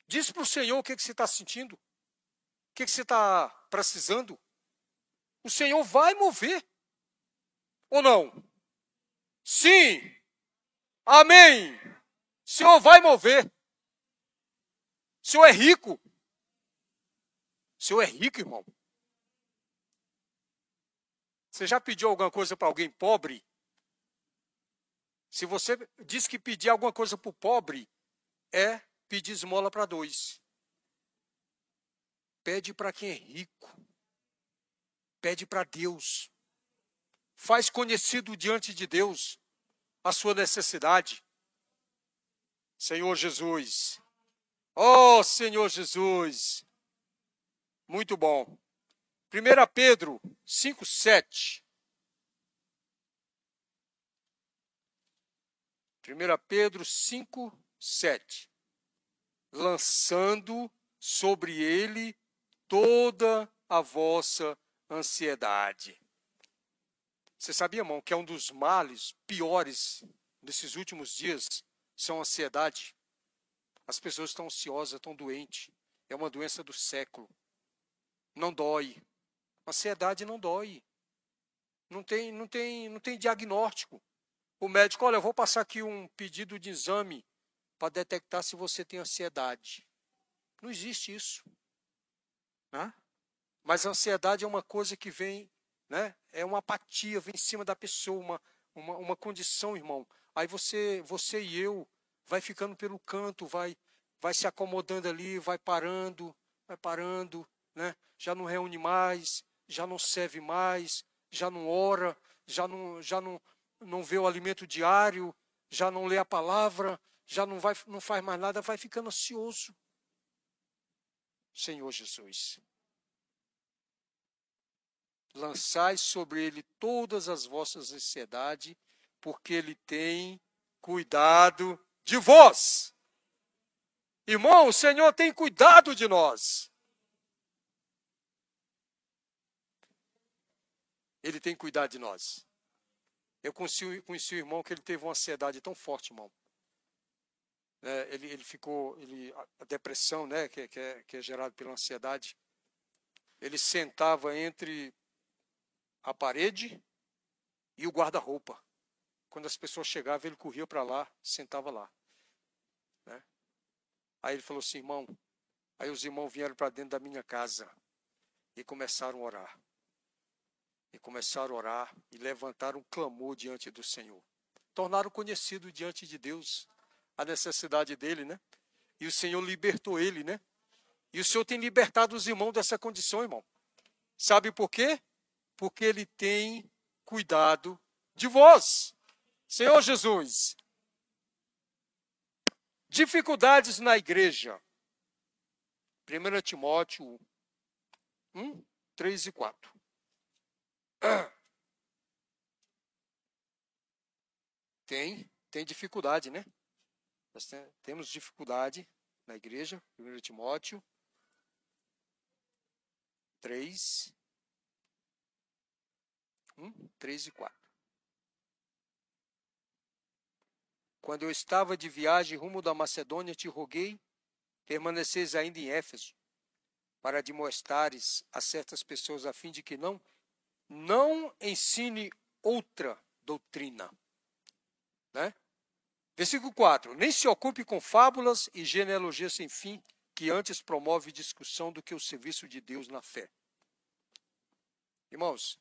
Diz para o Senhor o que, que você está sentindo. O que, que você está precisando. O Senhor vai mover. Ou não? Sim. Amém. O Senhor vai mover. O Senhor é rico. O Senhor é rico, irmão. Você já pediu alguma coisa para alguém pobre? Se você diz que pedir alguma coisa para o pobre, é pedir esmola para dois. Pede para quem é rico. Pede para Deus. Faz conhecido diante de Deus a sua necessidade. Senhor Jesus. Oh, Senhor Jesus. Muito bom. 1 Pedro 5, 7. 1 Pedro 5, 7. Lançando sobre ele toda a vossa ansiedade. Você sabia, irmão, que é um dos males piores desses últimos dias são a ansiedade? As pessoas estão ansiosas, estão doentes. É uma doença do século. Não dói, Ansiedade não dói. Não tem, não tem, não tem diagnóstico. O médico, olha, eu vou passar aqui um pedido de exame para detectar se você tem ansiedade. Não existe isso. Né? Mas a ansiedade é uma coisa que vem, né? é uma apatia, vem em cima da pessoa, uma, uma, uma condição, irmão. Aí você, você e eu vai ficando pelo canto, vai, vai se acomodando ali, vai parando, vai parando, né? já não reúne mais, já não serve mais, já não ora, já não, já não, não vê o alimento diário, já não lê a palavra, já não, vai, não faz mais nada, vai ficando ansioso. Senhor Jesus, lançai sobre ele todas as vossas ansiedades, porque ele tem cuidado de vós. Irmão, o Senhor tem cuidado de nós. Ele tem cuidado de nós. Eu conheci, conheci um irmão que ele teve uma ansiedade tão forte, irmão. É, ele, ele ficou, ele, a depressão, né, que, que, é, que é gerada pela ansiedade, ele sentava entre a parede e o guarda-roupa. Quando as pessoas chegavam, ele corria para lá, sentava lá. Né? Aí ele falou assim, irmão. Aí os irmãos vieram para dentro da minha casa e começaram a orar. E começaram a orar e levantaram um clamor diante do Senhor. Tornaram conhecido diante de Deus a necessidade dele, né? E o Senhor libertou ele, né? E o Senhor tem libertado os irmãos dessa condição, irmão. Sabe por quê? Porque ele tem cuidado de vós. Senhor Jesus. Dificuldades na igreja. 1 Timóteo 1, 3 e 4. Tem, tem dificuldade, né? Nós temos dificuldade na igreja, 1 Timóteo 3, 1, 3 e 4. Quando eu estava de viagem rumo da Macedônia, te roguei, permaneceis ainda em Éfeso, para demonstrares a certas pessoas a fim de que não não ensine outra doutrina. Né? Versículo 4: Nem se ocupe com fábulas e genealogias sem fim, que antes promove discussão do que o serviço de Deus na fé. Irmãos,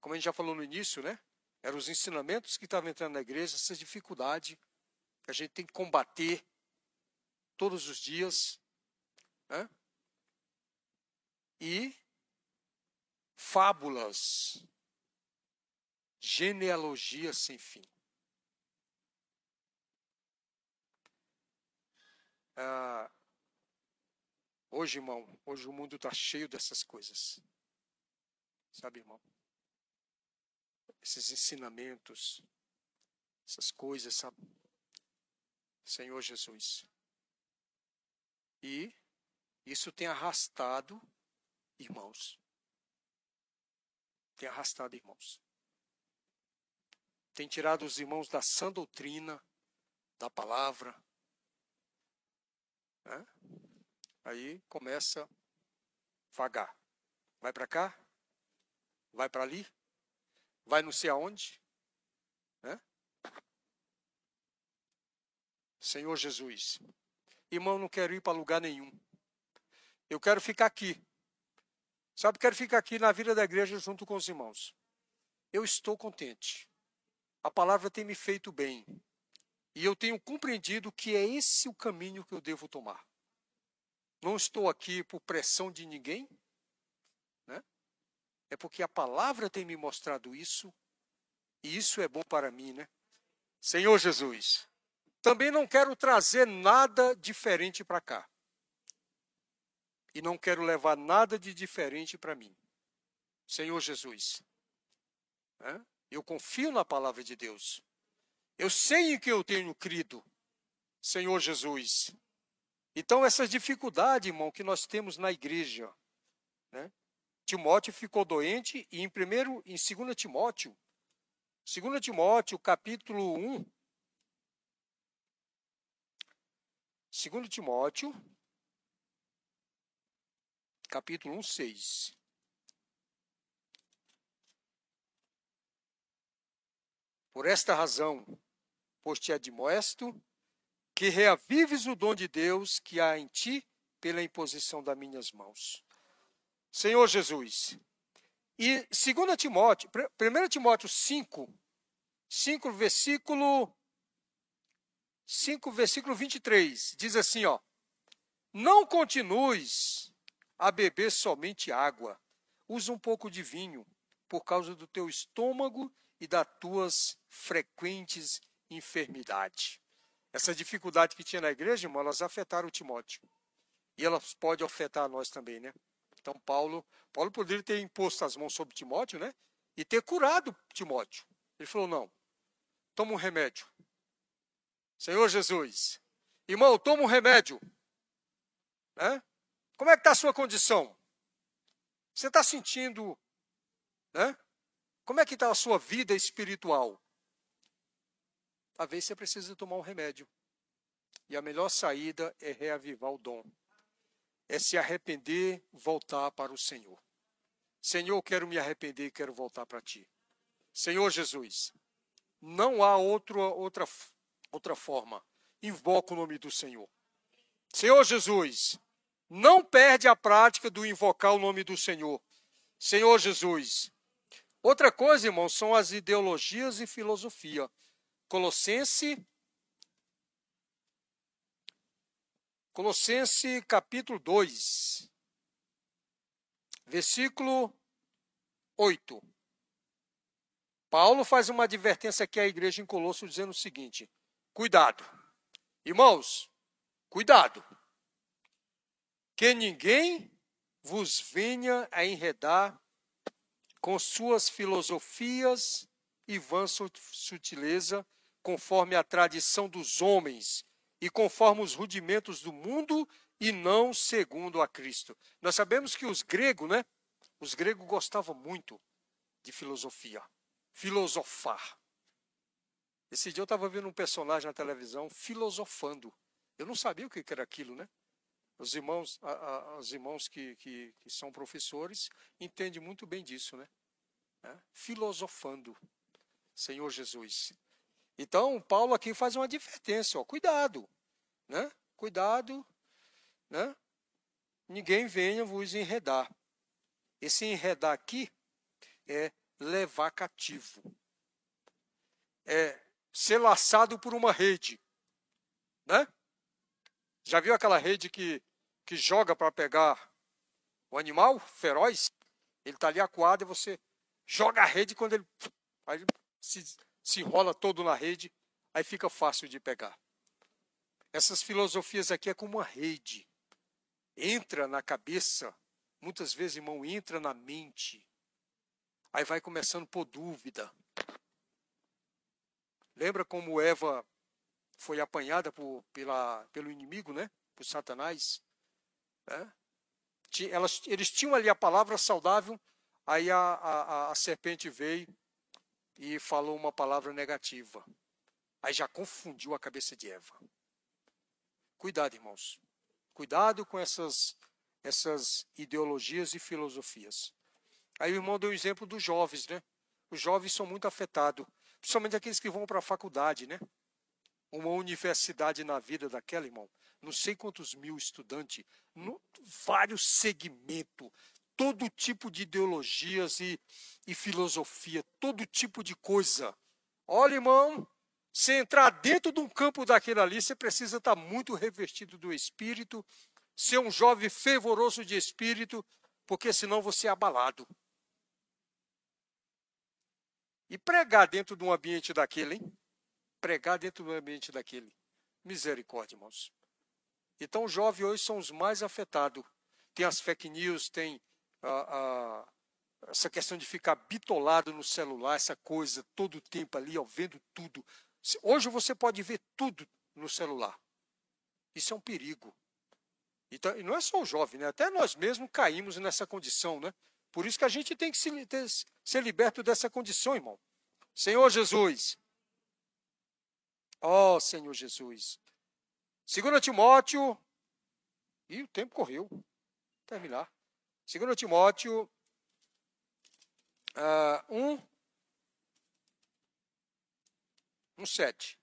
como a gente já falou no início, né? Eram os ensinamentos que estavam entrando na igreja, essa dificuldade que a gente tem que combater todos os dias. Né? E fábulas, genealogias sem fim. Ah, hoje, irmão, hoje o mundo está cheio dessas coisas. Sabe, irmão? Esses ensinamentos, essas coisas, sabe? Senhor Jesus. E isso tem arrastado irmãos. Tem arrastado irmãos. Tem tirado os irmãos da sã doutrina, da palavra. Né? Aí começa vagar. Vai para cá, vai para ali, vai não sei aonde. Né? Senhor Jesus. Irmão, não quero ir para lugar nenhum. Eu quero ficar aqui. Sabe, quero ficar aqui na vida da igreja junto com os irmãos. Eu estou contente. A palavra tem me feito bem. E eu tenho compreendido que é esse o caminho que eu devo tomar. Não estou aqui por pressão de ninguém, né? É porque a palavra tem me mostrado isso, e isso é bom para mim, né? Senhor Jesus, também não quero trazer nada diferente para cá. E não quero levar nada de diferente para mim. Senhor Jesus, eu confio na palavra de Deus. Eu sei em que eu tenho crido, Senhor Jesus. Então, essa dificuldade, irmão, que nós temos na igreja. Né? Timóteo ficou doente e em primeiro, em 2 Timóteo, 2 Timóteo, capítulo 1, 2 Timóteo, capítulo 1, 6. Por esta razão, pois te admoesto, que reavives o dom de Deus que há em ti pela imposição das minhas mãos. Senhor Jesus. E 2 Timóteo, 1 Timóteo 5, 5, versículo 5, versículo 23, diz assim, ó: Não continues a beber somente água. Usa um pouco de vinho, por causa do teu estômago e das tuas frequentes enfermidades. Essa dificuldade que tinha na igreja, irmão, elas afetaram o Timóteo. E elas podem afetar nós também, né? Então Paulo, Paulo poderia ter imposto as mãos sobre Timóteo, né? E ter curado Timóteo. Ele falou: "Não. Toma um remédio. Senhor Jesus. Irmão, toma um remédio. Né? Como é que está a sua condição? Você está sentindo, né? Como é que está a sua vida espiritual? Talvez você precise tomar um remédio. E a melhor saída é reavivar o dom. É se arrepender, voltar para o Senhor. Senhor, quero me arrepender e quero voltar para ti. Senhor Jesus, não há outro, outra, outra forma. Invoca o nome do Senhor. Senhor Jesus, não perde a prática do invocar o nome do Senhor. Senhor Jesus. Outra coisa, irmãos, são as ideologias e filosofia. Colossense Colossense capítulo 2, versículo 8. Paulo faz uma advertência aqui à igreja em Colosso dizendo o seguinte: cuidado, irmãos, cuidado, que ninguém vos venha a enredar com suas filosofias e vã sutileza, conforme a tradição dos homens e conforme os rudimentos do mundo e não segundo a Cristo. Nós sabemos que os gregos, né? Os gregos gostavam muito de filosofia, filosofar. Esse dia eu estava vendo um personagem na televisão filosofando. Eu não sabia o que era aquilo, né? Os irmãos, a, a, os irmãos que, que, que, são professores entendem muito bem disso, né? É? Filosofando, Senhor Jesus. Então, Paulo aqui faz uma advertência, ó, cuidado, né? Cuidado, né? Ninguém venha vos enredar. Esse enredar aqui é levar cativo. É ser laçado por uma rede, né? Já viu aquela rede que, que joga para pegar o animal feroz? Ele está ali acuado e você joga a rede quando ele, aí ele se se enrola todo na rede, aí fica fácil de pegar. Essas filosofias aqui é como uma rede. Entra na cabeça, muitas vezes, irmão, entra na mente. Aí vai começando por dúvida. Lembra como Eva foi apanhada por, pela, pelo inimigo, né? Por Satanás? É? Elas, eles tinham ali a palavra saudável, aí a, a, a serpente veio e falou uma palavra negativa. Aí já confundiu a cabeça de Eva. Cuidado, irmãos. Cuidado com essas, essas ideologias e filosofias. Aí o irmão deu o exemplo dos jovens, né? Os jovens são muito afetados, principalmente aqueles que vão para a faculdade, né? Uma universidade na vida daquela, irmão. Não sei quantos mil estudantes, no, vários segmentos, todo tipo de ideologias e, e filosofia, todo tipo de coisa. Olha, irmão, se entrar dentro de um campo daquele ali, você precisa estar muito revestido do Espírito, ser um jovem fervoroso de Espírito, porque senão você é abalado. E pregar dentro de um ambiente daquele, hein? Pregar dentro do ambiente daquele. Misericórdia, irmãos. Então, os jovens hoje são os mais afetados. Tem as fake news, tem a, a, essa questão de ficar bitolado no celular, essa coisa todo o tempo ali, ó, vendo tudo. Hoje você pode ver tudo no celular. Isso é um perigo. Então, e não é só o jovem, né? até nós mesmos caímos nessa condição. Né? Por isso que a gente tem que se, ter, ser liberto dessa condição, irmão. Senhor Jesus. Ó oh, Senhor Jesus. Segundo Timóteo. E o tempo correu. Vou terminar. 2 Timóteo uh, 1, 1, 7.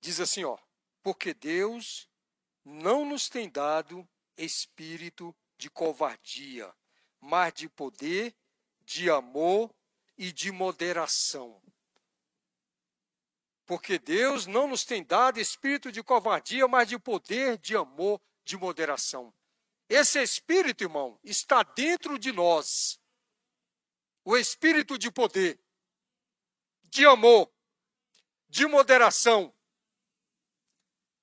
Diz assim, ó, porque Deus não nos tem dado espírito de covardia, mas de poder, de amor e de moderação. Porque Deus não nos tem dado espírito de covardia, mas de poder, de amor, de moderação. Esse espírito, irmão, está dentro de nós. O espírito de poder, de amor, de moderação.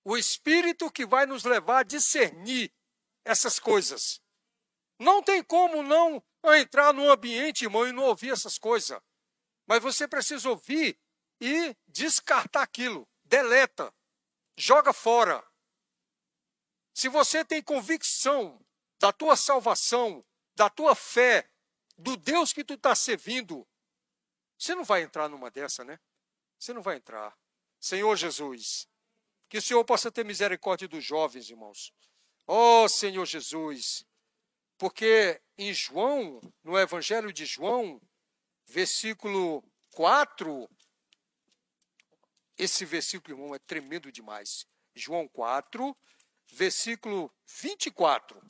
O espírito que vai nos levar a discernir essas coisas. Não tem como não entrar num ambiente, irmão, e não ouvir essas coisas. Mas você precisa ouvir e descartar aquilo, deleta, joga fora. se você tem convicção da tua salvação, da tua fé, do Deus que tu está servindo, você não vai entrar numa dessa, né? Você não vai entrar. Senhor Jesus, que o Senhor possa ter misericórdia dos jovens, irmãos. Oh, Senhor Jesus, porque em João, no Evangelho de João, versículo 4, esse versículo, irmão, é tremendo demais. João 4, versículo 24.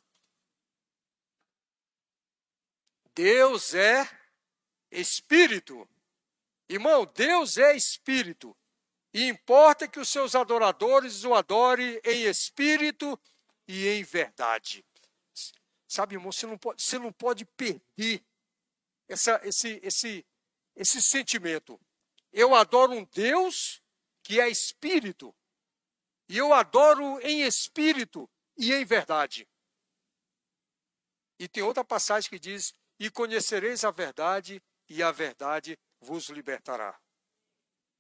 Deus é espírito. Irmão, Deus é espírito. E importa que os seus adoradores o adorem em espírito e em verdade. Sabe, irmão, você não pode, você não pode perder essa, esse, esse, esse sentimento. Eu adoro um Deus que é espírito. E eu adoro em espírito e em verdade. E tem outra passagem que diz: E conhecereis a verdade, e a verdade vos libertará.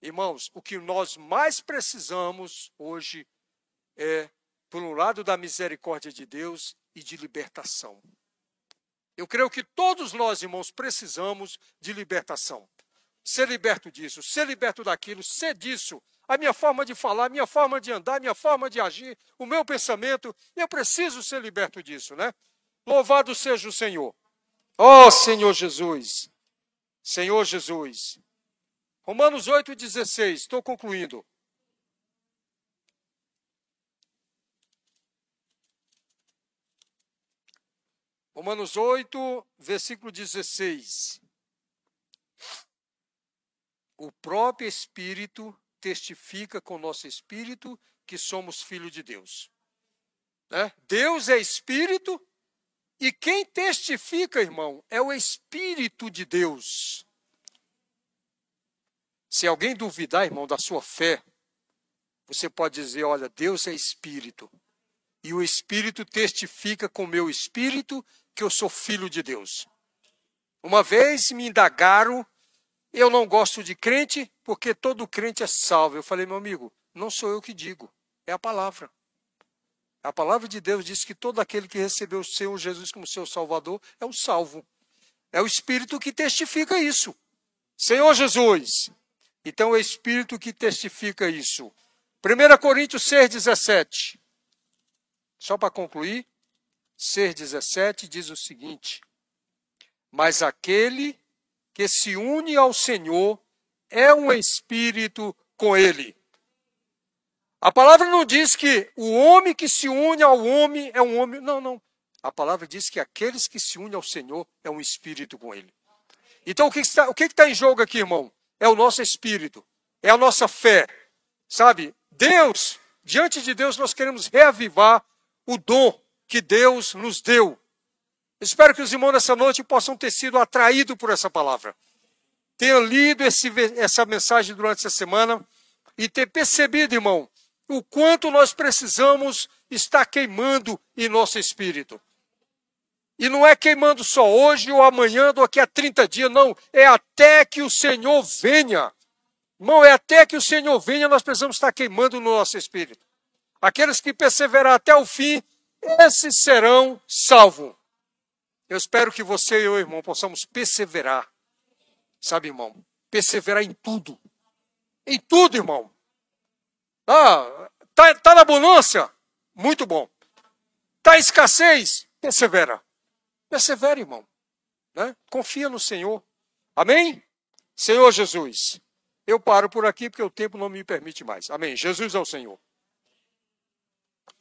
Irmãos, o que nós mais precisamos hoje é, por um lado, da misericórdia de Deus e de libertação. Eu creio que todos nós, irmãos, precisamos de libertação. Ser liberto disso, ser liberto daquilo, ser disso, a minha forma de falar, a minha forma de andar, a minha forma de agir, o meu pensamento, eu preciso ser liberto disso, né? Louvado seja o Senhor. Ó oh, Senhor Jesus. Senhor Jesus. Romanos 8,16, estou concluindo. Romanos 8, versículo 16. O próprio Espírito testifica com nosso espírito que somos filhos de Deus. Né? Deus é Espírito e quem testifica, irmão, é o Espírito de Deus. Se alguém duvidar, irmão, da sua fé, você pode dizer: olha, Deus é Espírito. E o Espírito testifica com o meu espírito que eu sou filho de Deus. Uma vez me indagaram, eu não gosto de crente porque todo crente é salvo. Eu falei, meu amigo, não sou eu que digo, é a palavra. A palavra de Deus diz que todo aquele que recebeu o Senhor Jesus como seu Salvador é um salvo. É o Espírito que testifica isso. Senhor Jesus. Então é o Espírito que testifica isso. 1 Coríntios 6, 17. Só para concluir, 6,17 diz o seguinte: Mas aquele que se une ao Senhor é um espírito com ele. A palavra não diz que o homem que se une ao homem é um homem. Não, não. A palavra diz que aqueles que se unem ao Senhor é um espírito com ele. Então o que está, o que está em jogo aqui, irmão? É o nosso espírito, é a nossa fé. Sabe, Deus, diante de Deus, nós queremos reavivar o dom que Deus nos deu. Espero que os irmãos nessa noite possam ter sido atraídos por essa palavra. Tenham lido esse, essa mensagem durante essa semana e ter percebido, irmão, o quanto nós precisamos estar queimando em nosso espírito. E não é queimando só hoje ou amanhã ou daqui a 30 dias, não. É até que o Senhor venha. Irmão, é até que o Senhor venha, nós precisamos estar queimando no nosso espírito. Aqueles que perseverar até o fim, esses serão salvos. Eu espero que você e eu, irmão, possamos perseverar. Sabe, irmão? Perseverar em tudo. Em tudo, irmão. Ah, tá, tá na bonança? Muito bom. Tá escassez? Persevera. Persevera, irmão. Né? Confia no Senhor. Amém? Senhor Jesus. Eu paro por aqui porque o tempo não me permite mais. Amém. Jesus é o Senhor.